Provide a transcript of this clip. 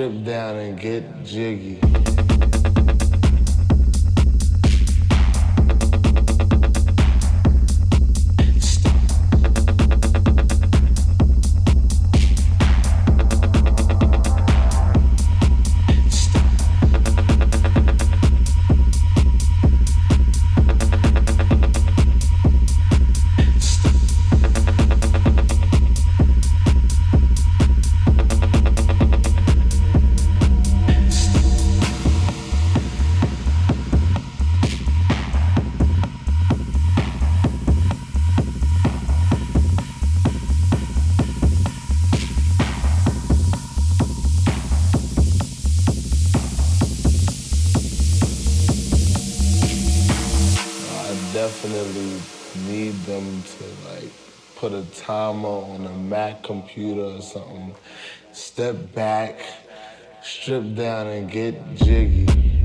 drip down and get jiggy. computer or something. Step back, strip down, and get jiggy.